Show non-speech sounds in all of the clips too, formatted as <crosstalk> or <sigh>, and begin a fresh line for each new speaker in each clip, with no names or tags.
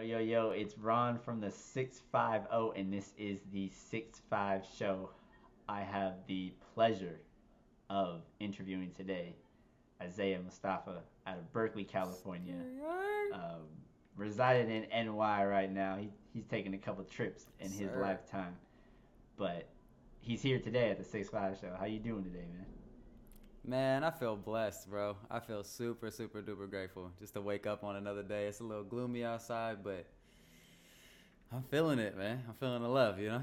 Yo, yo, yo, it's Ron from the 650, and this is the 65 show. I have the pleasure of interviewing today Isaiah Mostafa out of Berkeley, California. Um, residing in NY right now. He, he's taking a couple trips in his
Sir.
lifetime. But he's here today at the 65 show. How you doing today, man?
Man, I feel blessed, bro. I feel super, super duper grateful just to wake up on another day. It's a little gloomy outside, but I'm feeling it, man. I'm feeling the love, you know?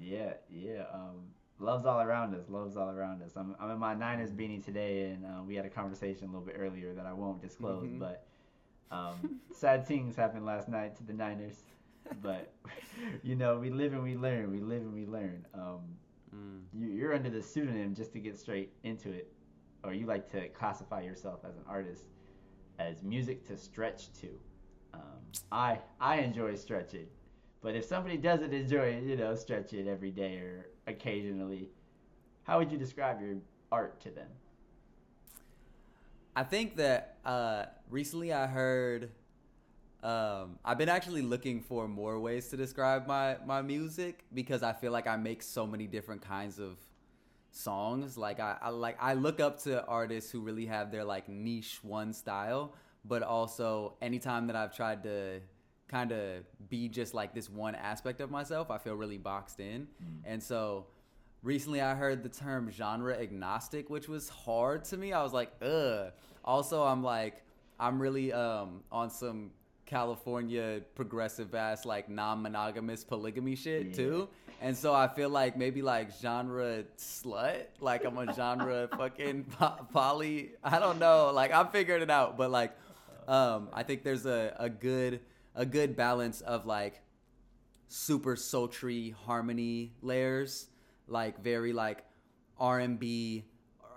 Yeah, yeah. Um, love's all around us. Love's all around us. I'm, I'm in my Niners beanie today, and uh, we had a conversation a little bit earlier that I won't disclose.
Mhm.
But um, <laughs> sad things happened last night to the Niners. But <laughs> you know, we live and we learn. We live and we learn. Um,
Mm.
you, you're under the pseudonym just to get straight into it, or you like to classify yourself as an artist as music to stretch to. Um, I I enjoy stretching, but if somebody doesn't enjoy you know stretching every day or occasionally, how would you describe your art to them?
I think that uh, recently I heard. Um, I've been actually looking for more ways to describe my my music because I feel like I make so many different kinds of songs. Like I, I like I look up to artists who really have their like niche one style, but also anytime that I've tried to kind of be just like this one aspect of myself, I feel really boxed in. And so recently I heard the term genre agnostic, which was hard to me. I was like, ugh. Also, I'm like, I'm really um on some California progressive ass like non-monogamous polygamy shit
Yeah.
too. And so I feel like maybe like genre slut, like I'm a genre <laughs> fucking po- poly. I don't know. Like I'm figuring it out, but like um I think there's a a good a good balance of like super sultry harmony layers, like very like R&B,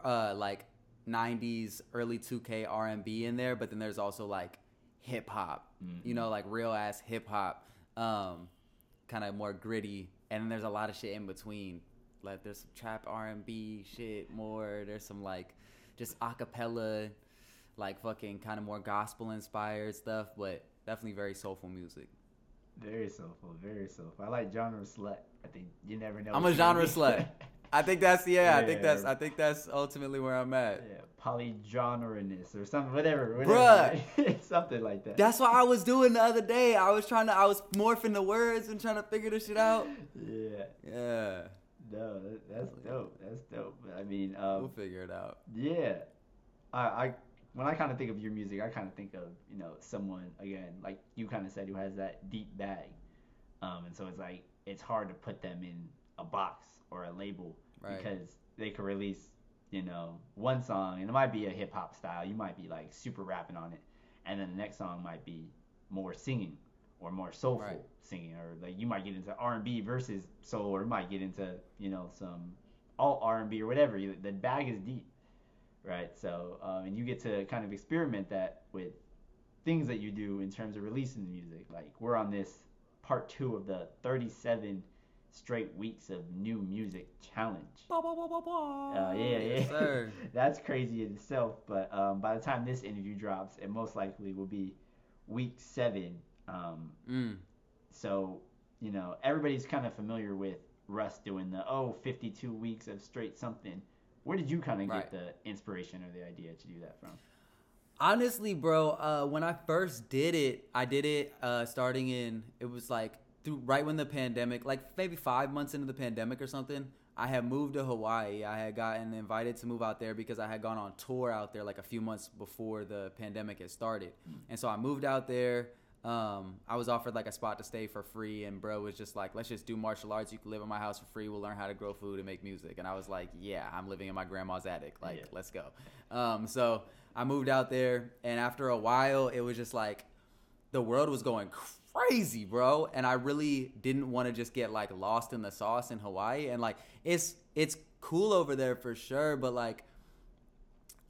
uh, like 90s, early 2K R&B in there, but then there's also like hip hop, you know, like real ass hip hop, um, kind of more gritty, and then there's a lot of shit in between. Like there's some trap R&B shit more. There's some like just acapella, like fucking kind of more gospel inspired stuff, but definitely very soulful music.
Very soulful, very soulful. I like genre slut. I think you never know.
I'm a genre slut. <laughs> I think that's yeah, I think that's I think that's ultimately where I'm at.
yeah, polygenreness or something, whatever, whatever. Bruh, <laughs> something like that.
That's what I was doing the other day. I was trying to I was morphing the words and trying to figure this shit out.
yeah.
Yeah.
No, that's dope. That's dope. I mean,
We'll
um,
figure it out.
yeah. I, I when I kind of think of your music, I kind of think of you know someone again like you kind of said who has that deep bag, um, and so it's like it's hard to put them in a box or a label
Right.
because they could release you know one song and it might be a hip hop style. You might be like super rapping on it, and then the next song might be more singing or more soulful
Right.
singing, or like you might get into R and B versus soul, or you might get into you know some all R and B or whatever. The bag is deep, right? So um, and you get to kind of experiment that with things that you do in terms of releasing the music. Like we're on this part two of the 37 straight weeks of new music challenge. Uh, yeah, yeah.
Yes, sir. <laughs>
That's crazy in itself. But um, by the time this interview drops, it most likely will be week seven. Um,
Mm.
so, you know, everybody's kind of familiar with Russ doing the, oh, 52 weeks of straight something. Where did you kind of
Right.
get the inspiration or the idea to do that from?
Honestly, bro, uh, when I first did it, I did it uh, starting in it was like through right when the pandemic, like maybe five months into the pandemic or something. I had moved to Hawaii. I had gotten invited to move out there because I had gone on tour out there like a few months before the pandemic had started, and so I moved out there. Um, I was offered like a spot to stay for free, and bro was just like, "Let's just do martial arts. You can live in my house for free. We'll learn how to grow food and make music." And I was like, "Yeah, I'm living in my grandma's attic. Like,
Yeah.
let's go." Um, so I moved out there, and after a while, it was just like the world was going crazy, bro. And I really didn't want to just get like lost in the sauce in Hawaii. And like, it's it's cool over there for sure, but like,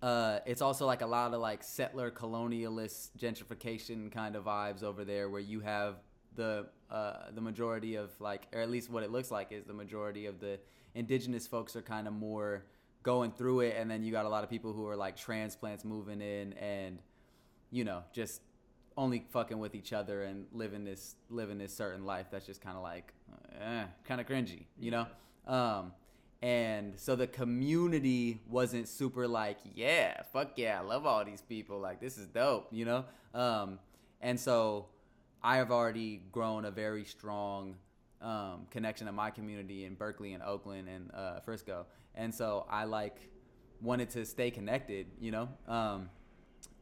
uh, it's also like a lot of like settler colonialist gentrification kind of vibes over there, where you have the uh, the majority of like, or at least what it looks like is the majority of the indigenous folks are kind of more going through it, and then you got a lot of people who are like transplants moving in, and you know just only fucking with each other and living this living this certain life that's just kind of like eh, kind of cringy, you know. Um, and so the community wasn't super like, yeah, fuck yeah, I love all these people, like this is dope, you know. Um, and so I have already grown a very strong um, connection to my community in Berkeley and Oakland and uh, Frisco, and so I like wanted to stay connected, you know. Um,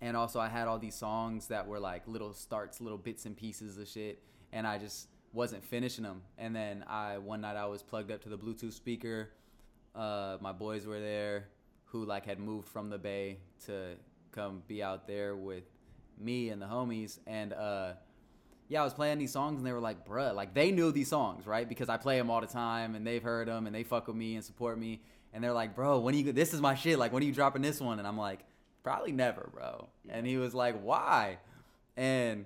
and also I had all these songs that were like little starts, little bits and pieces of shit, and I just wasn't finishing them. And then I one night I was plugged up to the Bluetooth speaker. Uh, my boys were there, who like had moved from the Bay to come be out there with me and the homies, and uh, yeah, I was playing these songs and they were like, bruh, like they knew these songs, right? Because I play them all the time and they've heard them and they fuck with me and support me. And they're like, bro, when are you, this is my shit. Like, when are you dropping this one? And I'm like, probably never, bro. And he was like, why? And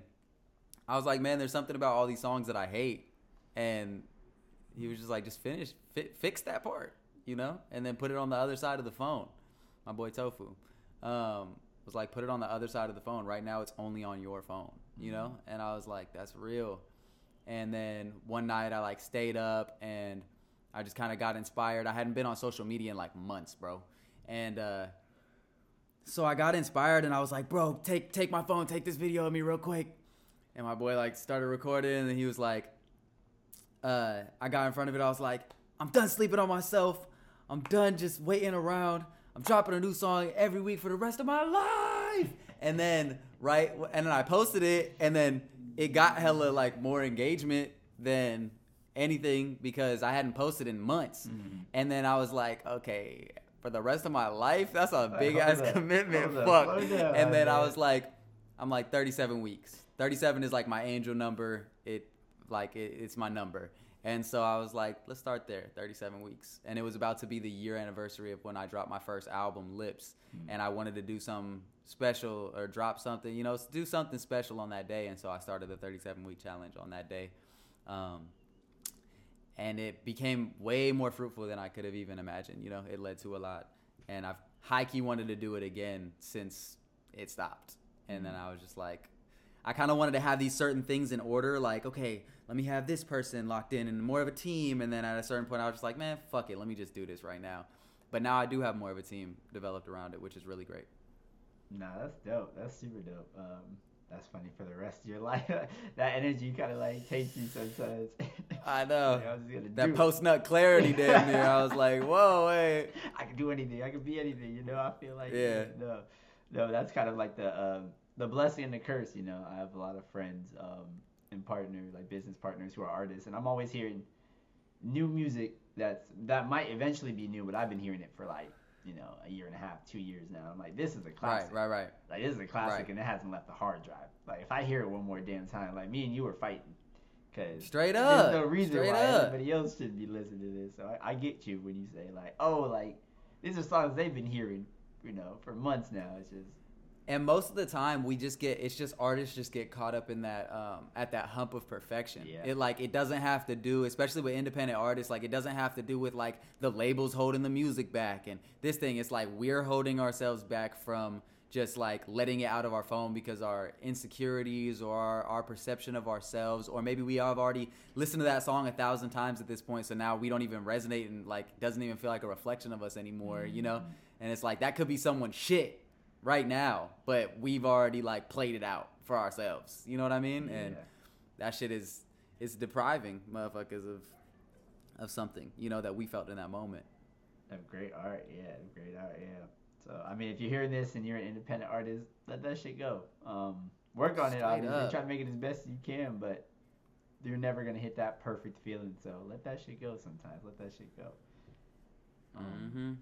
I was like, man, there's something about all these songs that I hate. And he was just like, just finish, fi- fix that part, you know? And then put it on the other side of the phone. My boy Tofu um, was like, put it on the other side of the phone. Right now, it's only on your phone, you know? And I was like, that's real. And then one night, I like stayed up and I just kind of got inspired. I hadn't been on social media in like months, bro. And uh, so I got inspired and I was like, bro, take take my phone, take this video of me real quick. And my boy like started recording and he was like, uh, I got in front of it. I was like, I'm done sleeping on myself. I'm done just waiting around. I'm dropping a new song every week for the rest of my life. And then right, and then I posted it, and then it got hella like more engagement than anything because I hadn't posted in months. Mm-hmm. And then I was like, okay, for the rest of my life, that's a big ass
up,
commitment.
hold
Fuck.
down,
and then I was like, I'm like 37 weeks. 37 is like my angel number. It like it, it's my number. And so I was like, let's start there, 37 weeks. And it was about to be the year anniversary of when I dropped my first album, Lips. And I wanted to do something special or drop something, you know, do something special on that day. And so I started the 37 week challenge on that day. Um, and it became way more fruitful than I could have even imagined. You know, it led to a lot, and I've high key wanted to do it again since it stopped. And then I was just like, I kind of wanted to have these certain things in order. Like, okay, let me have this person locked in and more of a team. And then at a certain point, I was just like, man, fuck it, let me just do this right now. But now I do have more of a team developed around it, which is really great.
Nah, that's dope. That's super dope. Um, that's funny for the rest of your <laughs> life. that energy kind of like takes you sometimes. <laughs>
I know.
Like, I was just gonna
That post nut clarity <laughs> damn near. I was like, whoa, wait.
I can do anything. I can be anything. You know, I feel like
Yeah.
No, no, that's kind of like the um, the blessing and the curse. You know, I have a lot of friends um, and partners, like business partners, who are artists, and I'm always hearing new music that's that might eventually be new, but I've been hearing it for like you know a year and a half, two years now. I'm like, this is a classic.
right, right. right.
Like this is a classic,
Right.
and it hasn't left the hard drive. Like if I hear it one more damn time, like me and you were fighting, cause
Straight up.
there's no reason
Straight
why
up.
everybody else should be listening to this. So I, I get you when you say like, oh, like these are songs they've been hearing, you know, for months now. It's just
And most of the time, we just get it's just artists just get caught up in that um, at that hump of perfection.
Yeah.
It like it doesn't have to do, especially with independent artists, like it doesn't have to do with like the labels holding the music back and this thing. It's like we're holding ourselves back from just like letting it out of our phone because our insecurities or our, our perception of ourselves or maybe we have already listened to that song a thousand times at this point so now we don't even resonate and like doesn't even feel like a reflection of us anymore you know and it's like that could be someone's shit right now, but we've already like played it out for ourselves. You know what I mean? And that shit is is depriving motherfuckers of of something, you know, that we felt in that moment.
of great art. Yeah, great art. Yeah. So I mean, if you're hearing this and you're an independent artist, let that shit go. Um, work on it. Obviously,
up.
try to make it as best you can, but you're never gonna hit that perfect feeling. So let that shit go. Sometimes let that shit go. Um,
Mm-hmm.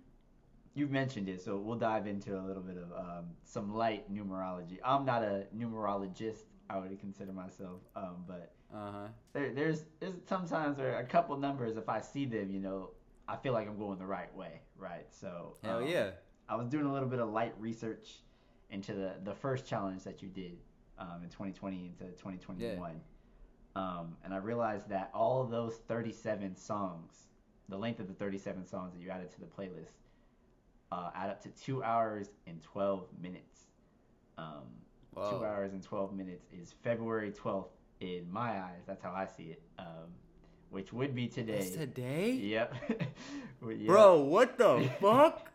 You've mentioned it, so we'll dive into a little bit of um, some light numerology. I'm not a numerologist, I would consider myself, um, but
Uh-huh.
there, there's there's sometimes where a couple numbers, if I see them, you know, I feel like I'm going the right way, right? So
Hell
um,
yeah.
I was doing a little bit of light research into the the first challenge that you did um, in 2020 into 2021, um, and I realized that all of those 37 songs, the length of the 37 songs that you added to the playlist, uh, add up to two hours and 12 minutes. Um, two hours and 12 minutes is February 12th in my eyes. That's how I see it. Um, which would be today.
It's today,
Yep. <laughs> Well, yep.
bro. What the <laughs> fuck?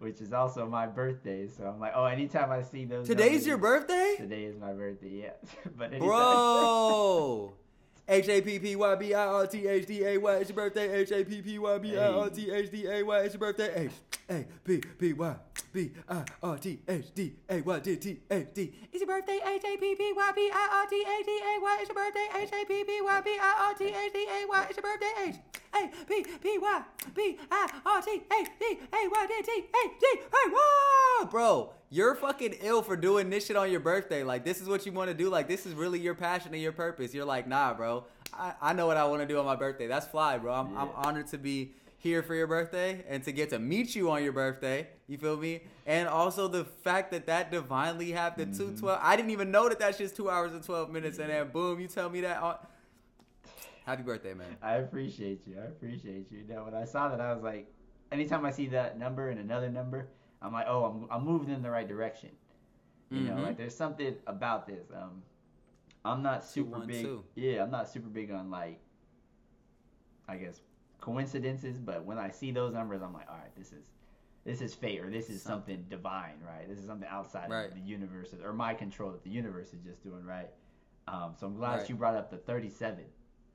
Which is also my birthday. So I'm like, oh, anytime I see those.
Today's
numbers-
your birthday,
Today is my birthday, yeah. <laughs> but anytime.
bro. H A P P Y B I R T H D A Y. It's your birthday. H A P P Y B I R T H D A Y. It's your birthday. H A P P Y B I R T H D A Y D T H D. It's your birthday. H A P P Y B I R T H D A Y. It's your birthday. H A P P Y B I R T H D A Y. It's your birthday. H A P P Y B I R T H D A Y D T H D. Hey, whoa, bro. You're fucking ill for doing this shit on your birthday. Like, this is what you want to do. Like, this is really your passion and your purpose. You're like, nah, bro. I, I know what I want to do on my birthday. That's fly, bro. I'm, I'm honored to be here for your birthday and to get to meet you on your birthday. You feel me? And also the fact that that divinely happened
Mm-hmm.
two twelve. I didn't even know that that shit's two hours and twelve minutes, and then boom, you tell me that. On... Happy birthday, man.
I appreciate you. I appreciate you. Now, when I saw that, I was like, anytime I see that number and another number, I'm like, oh, I'm, I'm moving in the right direction. You know,
Mhm.
like there's something about this. Um, I'm not super big.
212.
Yeah, I'm not super big on like, I guess, coincidences. But when I see those numbers, I'm like, all right, this is, this is fate, or this is something divine, right? This is something outside
Right.
of the universe or my control that the universe is just doing right. Um, so I'm glad
Right.
you brought up the 37.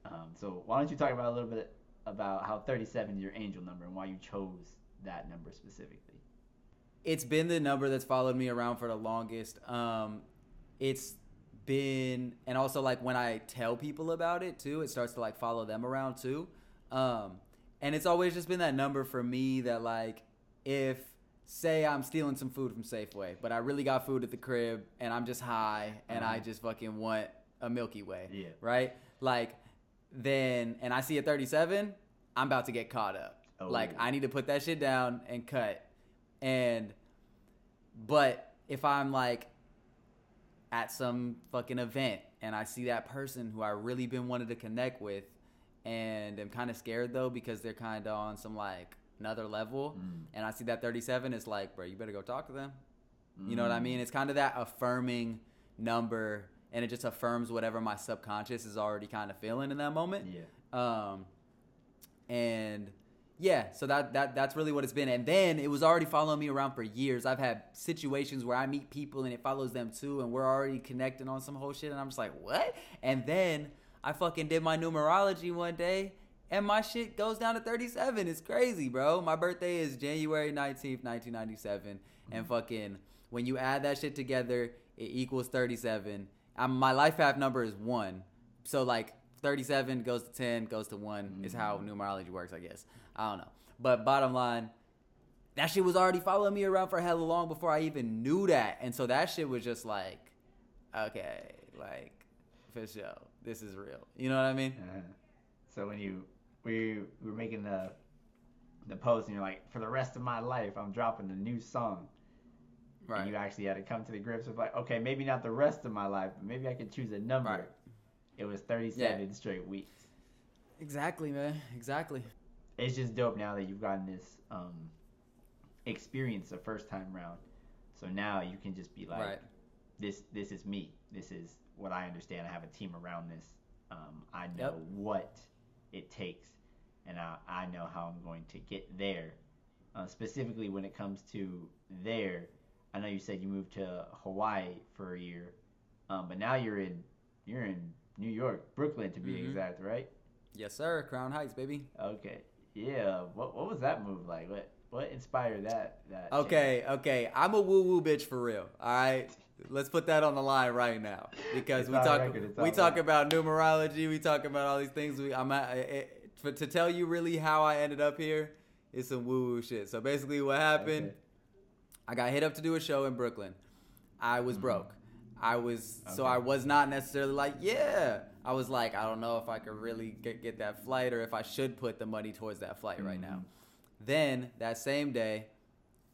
Um, so why don't you talk about a little bit about how 37 is your angel number and why you chose that number specifically?
It's been the number that's followed me around for the longest. Um, it's been, and also like when I tell people about it too, it starts to like follow them around too. Um, and it's always just been that number for me that like if say I'm stealing some food from Safeway, but I really got food at the crib and I'm just high and I
Uh-huh.
just fucking want a Milky Way,
Yeah.
right? Like then, and I see a 37, I'm about to get caught up.
Oh.
Like I need to put that shit down and cut. And but if I'm like at some fucking event and I see that person who I really been wanted to connect with and I'm kind of scared though because they're kind of on some like another level
Mm.
and I see that 37 it's like bro you better go talk to them you know what I
Mm.
mean it's kind of that affirming number and it just affirms whatever my subconscious is already kind of feeling in that moment
Yeah.
um, and yeah, so that that that's really what it's been. And then it was already following me around for years. I've had situations where I meet people and it follows them too, and we're already connecting on some whole shit. And I'm just like, what? And then I fucking did my numerology one day, and my shit goes down to 37. It's crazy, bro. My birthday is January 19th, 1997, and fucking when you add that shit together, it equals 37. Um, my life path number is one, so like 37 goes to 10 goes to one is how numerology works, I guess. I don't know, but bottom line, that shit was already following me around for hella long before I even knew that, and so that shit was just like, okay, like for sure, this is real. You know what I mean?
Uh-huh. So when you we were making the the post and you're like, for the rest of my life, I'm dropping a new song.
Right.
And you actually had to come to the grips with like, okay, maybe not the rest of my life, but maybe I could choose a number.
Right.
It was 37 straight weeks.
Exactly, man. Exactly.
It's just dope now that you've gotten this um, experience the first time round. So now you can just be like,
right.
this this is me. This is what I understand. I have a team around this. Um, I know
Yep.
what it takes, and I, I know how I'm going to get there. Uh, specifically, when it comes to there, I know you said you moved to Hawaii for a year, um, but now you're in you're in New York, Brooklyn to be
Mhm.
exact, right?
Yes, sir. Crown Heights, baby.
Okay, yeah. What what was that move like? What what inspired that? That change?
Okay, okay. I'm a woo woo bitch for real. All right. Let's put that on the line right now because we talk
record,
we talk
record.
about numerology, we talk about all these things. We I'm at, it, for, to tell you really how I ended up here is some woo woo shit. So basically, what happened?
Okay.
I got hit up to do a show in Brooklyn. I was
Mhm.
broke. I was so I was not necessarily like yeah. I was like I don't know if I could really get, get that flight or if I should put the money towards that flight right now. Then that same day,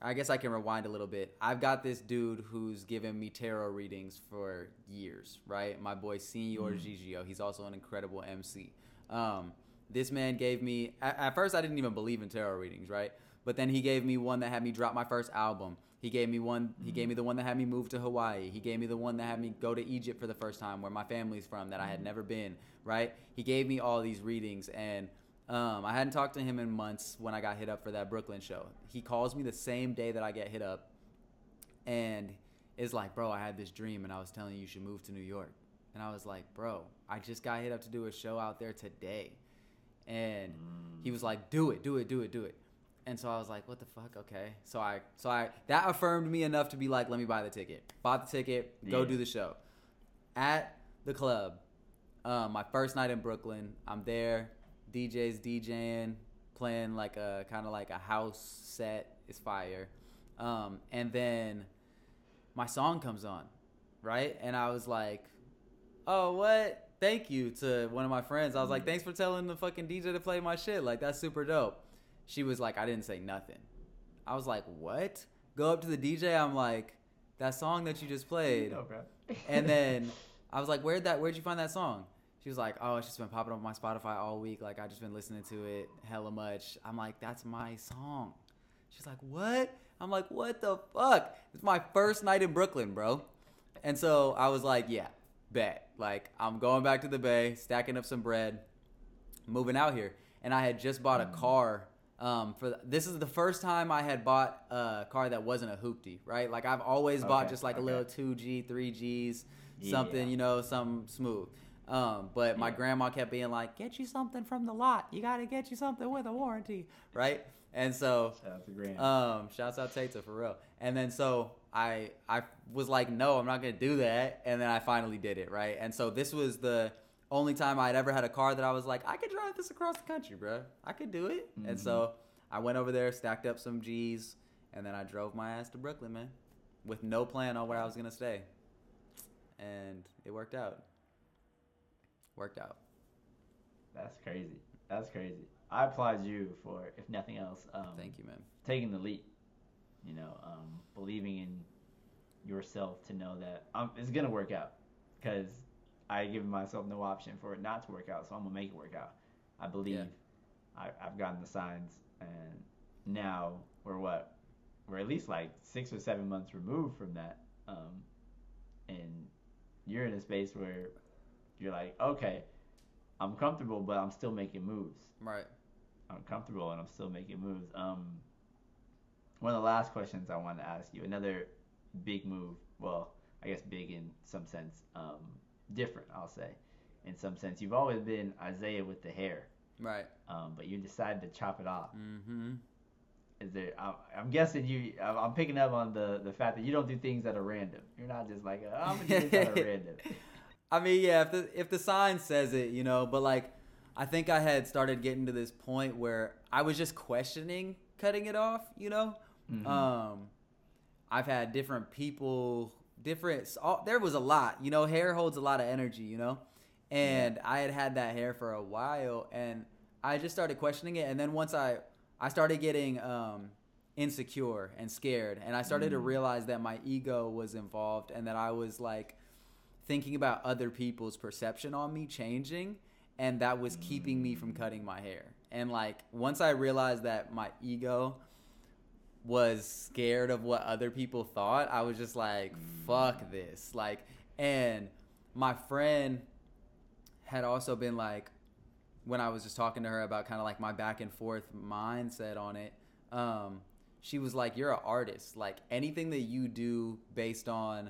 I guess I can rewind a little bit. I've got this dude who's given me tarot readings for years, right? My boy Senior
Mm.
Gigio. He's also an incredible MC. Um, this man gave me at, at first I didn't even believe in tarot readings, right? But then he gave me one that had me drop my first album. He gave me one. He gave mm-hmm. me the one that had me move to Hawaii. He gave me the one that had me go to Egypt for the first time, where my family's from, that I had mm-hmm. never been. Right? He gave me all these readings, and um, I hadn't talked to him in months when I got hit up for that Brooklyn show. He calls me the same day that I get hit up, and is like, "Bro, I had this dream, and I was telling you you should move to New York." And I was like, "Bro, I just got hit up to do a show out there today," and he was mm. like, "Do it, do it, do it, do it." And so I was like, "What the fuck?" Okay. So I, so I, that affirmed me enough to be like, "Let me buy the ticket." Bought the ticket. Go
Yeah.
do the show. At the club, um, my first night in Brooklyn. I'm there. DJ's DJing, playing like a kind of like a house set. It's fire. Um, and then my song comes on, right? And I was like, "Oh, what?" Thank you to one of my friends. I was like, "Thanks for telling the fucking DJ to play my shit. Like that's super dope." She was like, "I didn't say nothing." I was like, "What?" Go up to the DJ. I'm like, "That song that you just played."
Bro.
And then <laughs> I was like, "Where'd that? Where'd you find that song?" She was like, "Oh, it's just been popping up on my Spotify all week. Like I just been listening to it hella much." I'm like, "That's my song." She's like, "What?" I'm like, "What the fuck?" It's my first night in Brooklyn, bro. And so I was like, "Yeah, bet. Like I'm going back to the Bay, stacking up some bread, moving out here." And I had just bought a mm. car. Um, for the, this is the first time I had bought a car that wasn't a hoopty, right? Like I've always bought just like a little two G, three Gs, something,
Yeah.
you know, something smooth. Um, but my grandma kept being like, "Get you something from the lot. You got to get you something with a warranty, right?" And so,
Shout out to
um, shouts out Tata for real. And then so I I was like, "No, I'm not gonna do that." And then I finally did it, right? And so this was the only time I'd ever had a car that I was like, "I could drive this across the country, bro. I could do it." And so I went over there, stacked up some G's, and then I drove my ass to Brooklyn, man, with no plan on where I was gonna stay. And it worked out. Worked out.
That's crazy. That's crazy. I applaud you for, if nothing else, um,
Thank you, man.
taking the leap. You know, um, believing in yourself to know that um, it's gonna work out. Because I given myself no option for it not to work out, so I'm gonna make it work out. I believe.
Yeah.
I, I've gotten the signs, and now we're what? We're at least like six or seven months removed from that, um, and you're in a space where you're like, okay, I'm comfortable, but I'm still making moves.
Right.
I'm comfortable and I'm still making moves. Um, one of the last questions I wanted to ask you, another big move. Well, I guess big in some sense, um, different. I'll say, in some sense, you've always been Isaiah with the hair,
Right.
um, but you decided to chop it off.
Mm-hmm.
Is there? I'm, I'm guessing you. I'm picking up on the the fact that you don't do things that are random. You're not just like oh, I'm gonna do things that are <laughs> random.
I mean, yeah, if the if the sign says it, you know, but like I think I had started getting to this point where I was just questioning cutting it off, you know?
Mhm.
Um I've had different people, different all, there was a lot, you know, hair holds a lot of energy, you know? And I had had that hair for a while and I just started questioning it and then once I I started getting um insecure and scared and I started to
Mm.
realize that my ego was involved and that I was like thinking about other people's perception on me changing and that was keeping me from cutting my hair and like once i realized that my ego was scared of what other people thought i was just like fuck this like and my friend had also been like when i was just talking to her about kind of like my back and forth mindset on it um she was like you're an artist like anything that you do based on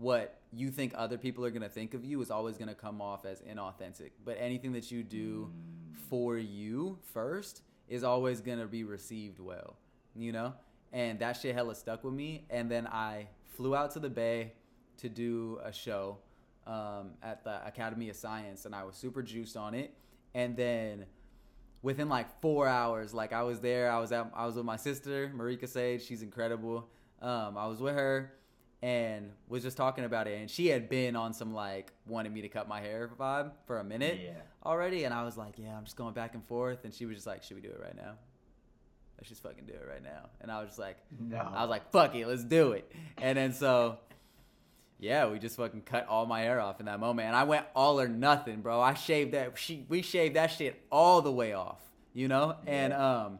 what you think other people are going to think of you is always going to come off as inauthentic. But anything that you do for you first is always going to be received well, you know? And that shit hella stuck with me. And then I flew out to the Bay to do a show um, at the Academy of Science, and I was super juiced on it. And then within like four hours, like I was there, I was at, I was with my sister Marika Sage. She's incredible. Um, I was with her and was just talking about it, and she had been on some like wanting me to cut my hair vibe for a minute
Yeah.
already, and I was like, yeah, I'm just going back and forth, and she was just like, should we do it right now? Let's just fucking do it right now. And I was just like,
No.
I was like, fuck it, let's do it. And then so, yeah, we just fucking cut all my hair off in that moment, and I went all or nothing, bro. I shaved that. She we shaved that shit all the way off, you know. And um,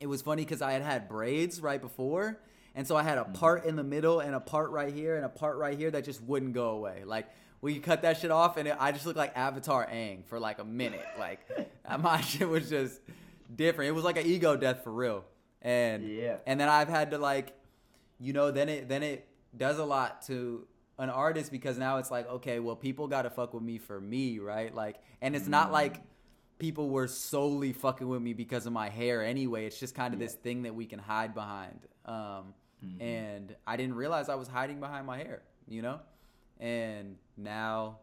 it was funny because I had had braids right before, And so I had a part in the middle and a part right here and a part right here that just wouldn't go away. Like we cut that shit off and it, I just looked like Avatar Aang for like a minute. Like <laughs> my shit was just different. It was like an ego death for real. And
Yeah.
and then I've had to like, you know, then it then it does a lot to an artist because now it's like, okay, well, people got to fuck with me for me, right? Like, and it's not like people were solely fucking with me because of my hair anyway. It's just kind of this thing that we can hide behind. Um, And I didn't realize I was hiding behind my hair, you know? And now,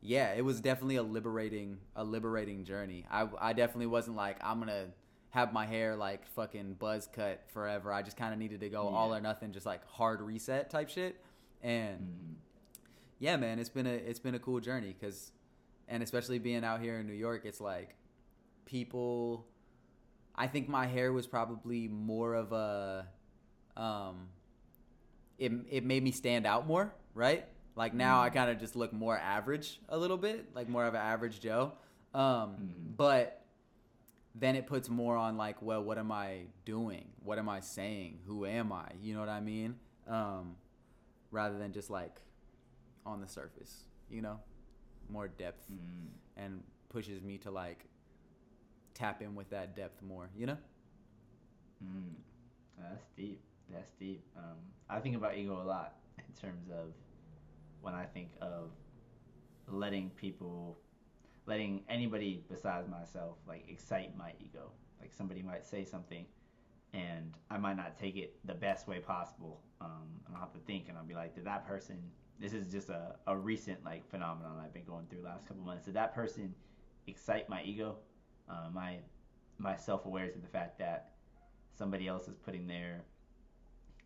yeah, it was definitely a liberating, a liberating journey. I, I definitely wasn't like, I'm going to have my hair like fucking buzz cut forever. I just kind of needed to go all or nothing, just like hard reset type shit. And yeah, man, it's been a it's been a cool journey because, and especially being out here in New York, it's like people. I think my hair was probably more of a, um, it it made me stand out more, right? Like now I kind of just look more average a little bit, like more of an average Joe. Um, but then it puts more on like, well, what am I doing? What am I saying? Who am I? You know what I mean? Um, rather than just like on the surface, you know, more depth
Mm.
and pushes me to like tap in with that depth more, you know?
Mm. That's deep. That's deep. Um, I think about ego a lot in terms of when I think of letting people, letting anybody besides myself, like excite my ego. Like somebody might say something, and I might not take it the best way possible. Um, and I'll have to think, and I'll be like, did that person? This is just a, a recent like phenomenon I've been going through last couple months. Did that person excite my ego? Uh, my my self awareness of the fact that somebody else is putting their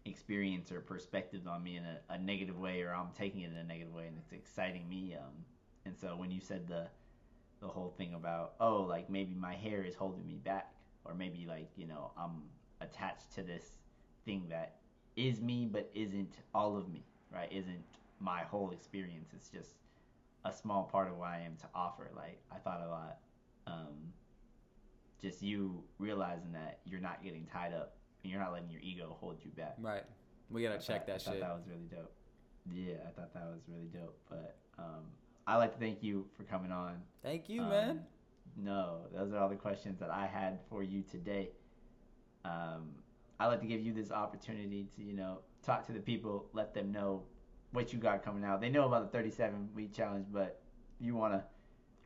experience or perspective on me in a, a negative way or I'm taking it in a negative way and it's exciting me um and so when you said the the whole thing about oh like maybe my hair is holding me back or maybe like you know I'm attached to this thing that is me but isn't all of me right? Isn't my whole experience. It's just a small part of what I am to offer. Like I thought a lot um just you realizing that you're not getting tied up and you're not letting your ego hold you back.
Right. We gotta
I
check
thought-
that
I thought
shit.
that was really dope. Yeah, I thought that was really dope. But um, I'd like to thank you for coming on.
Thank you,
Um,
man.
No, those are all the questions that I had for you today. Um, I'd like to give you this opportunity to, you know, talk to the people, let them know what you got coming out. They know about the 37 week challenge, but you wanna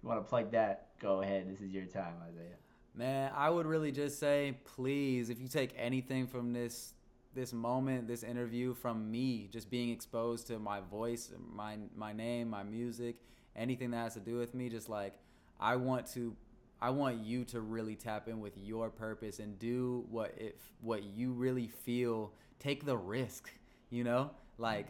you wanna plug that? Go ahead. This is your time, Isaiah.
Man, I would really just say, please, if you take anything from this this moment, this interview from me, just being exposed to my voice, my my name, my music, anything that has to do with me, just like I want to I want you to really tap in with your purpose and do what if what you really feel. Take the risk, you know? Like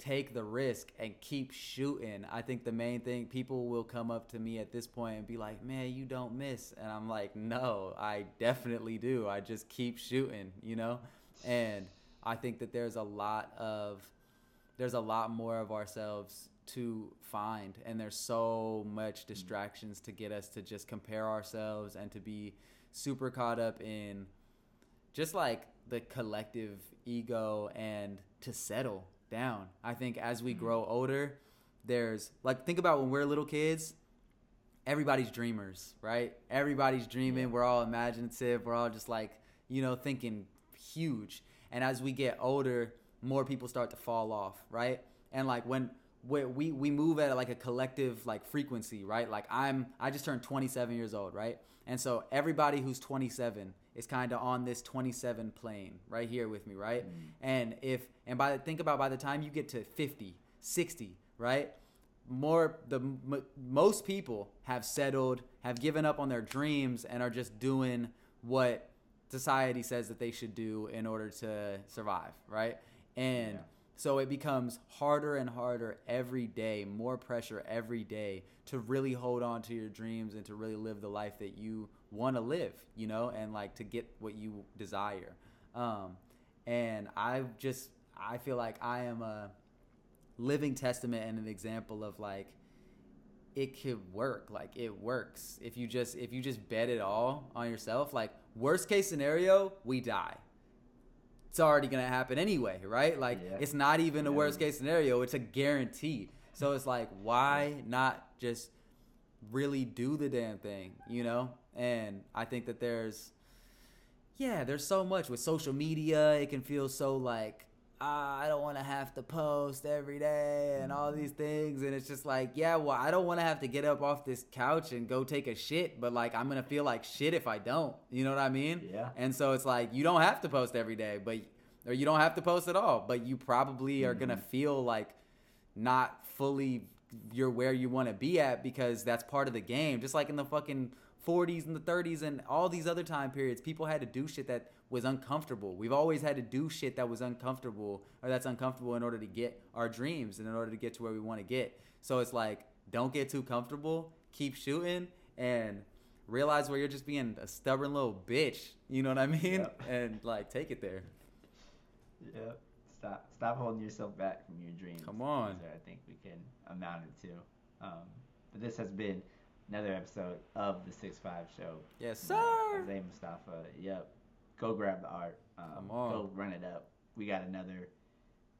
take the risk and keep shooting. I think the main thing people will come up to me at this point and be like, "Man, you don't miss." And I'm like, "No, I definitely do. I just keep shooting, you know?" And I think that there's a lot of there's a lot more of ourselves to find and there's so much distractions to get us to just compare ourselves and to be super caught up in just like the collective ego and to settle down. I think as we mm-hmm. grow older, there's like think about when we're little kids, everybody's dreamers, right? Everybody's dreaming. We're all imaginative. We're all just like, you know, thinking huge. And as we get older, more people start to fall off, right? And like when we we, we move at like a collective like frequency, right? Like I'm I just turned 27 years old, right? And so everybody who's 27 is kind of on this 27 plane right here with me, right? Mm. And if and by the, think about by the time you get to 50, 60, right? More the m- most people have settled, have given up on their dreams and are just doing what society says that they should do in order to survive, right? And
Yeah.
So it becomes harder and harder every day, more pressure every day to really hold on to your dreams and to really live the life that you want to live, you know, and like to get what you desire. Um, and I just, I feel like I am a living testament and an example of like, it could work like it works if you just if you just bet it all on yourself like worst case scenario we die it's already gonna happen anyway, right? Like
Yeah.
it's not even a worst case scenario; it's a guarantee. So it's like, why not just really do the damn thing, you know? And I think that there's, yeah, there's so much with social media. It can feel so like, I don't want to have to post every day and all these things. And it's just like, yeah, well, I don't want to have to get up off this couch and go take a shit, but like, I'm going to feel like shit if I don't. You know what I mean?
Yeah.
And so it's like, you don't have to post every day, but, or you don't have to post at all, but you probably are going to mm-hmm. feel like not fully you're where you want to be at because that's part of the game. Just like in the fucking 40s and the 30s and all these other time periods, people had to do shit that was uncomfortable. We've always had to do shit that was uncomfortable or that's uncomfortable in order to get our dreams and in order to get to where we want to get. So it's like, don't get too comfortable, keep shooting, and realize where you're just being a stubborn little bitch. You know what I mean? And like, take it there.
Yeah. Stop stop holding yourself back from your dreams.
Come on.
I think we can amount it to. Um, but this has been another episode of the Six Five Show.
Yes, sir.
Isaiah Mostafa. Yep. Go grab the art. Um,
Come on.
Go run it up. We got another.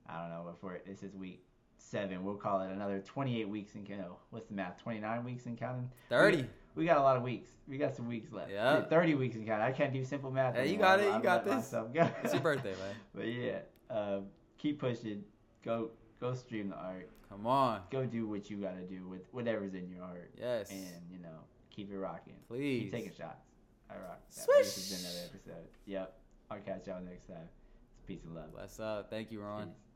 I don't know before it this is week seven. We'll call it another 28 weeks in. No, what's the math? 29 weeks in counting.
30.
We, we got a lot of weeks. We got some weeks left.
Yeah.
30 weeks in counting. I can't do simple math.
Hey, you got it.
I'm-
You got this.
go.
It's your birthday, man. <laughs>
But yeah, um, keep pushing. Go go stream the art.
Come on.
Go do what you got to do with whatever's in your heart.
Yes.
And you know, keep it rocking.
Please.
Keep taking shots. I rock. That.
Swish.
This has been another episode. Yep. I'll catch y'all next time. It's peace and love.
Bless up. Thank you, Ron.
Peace.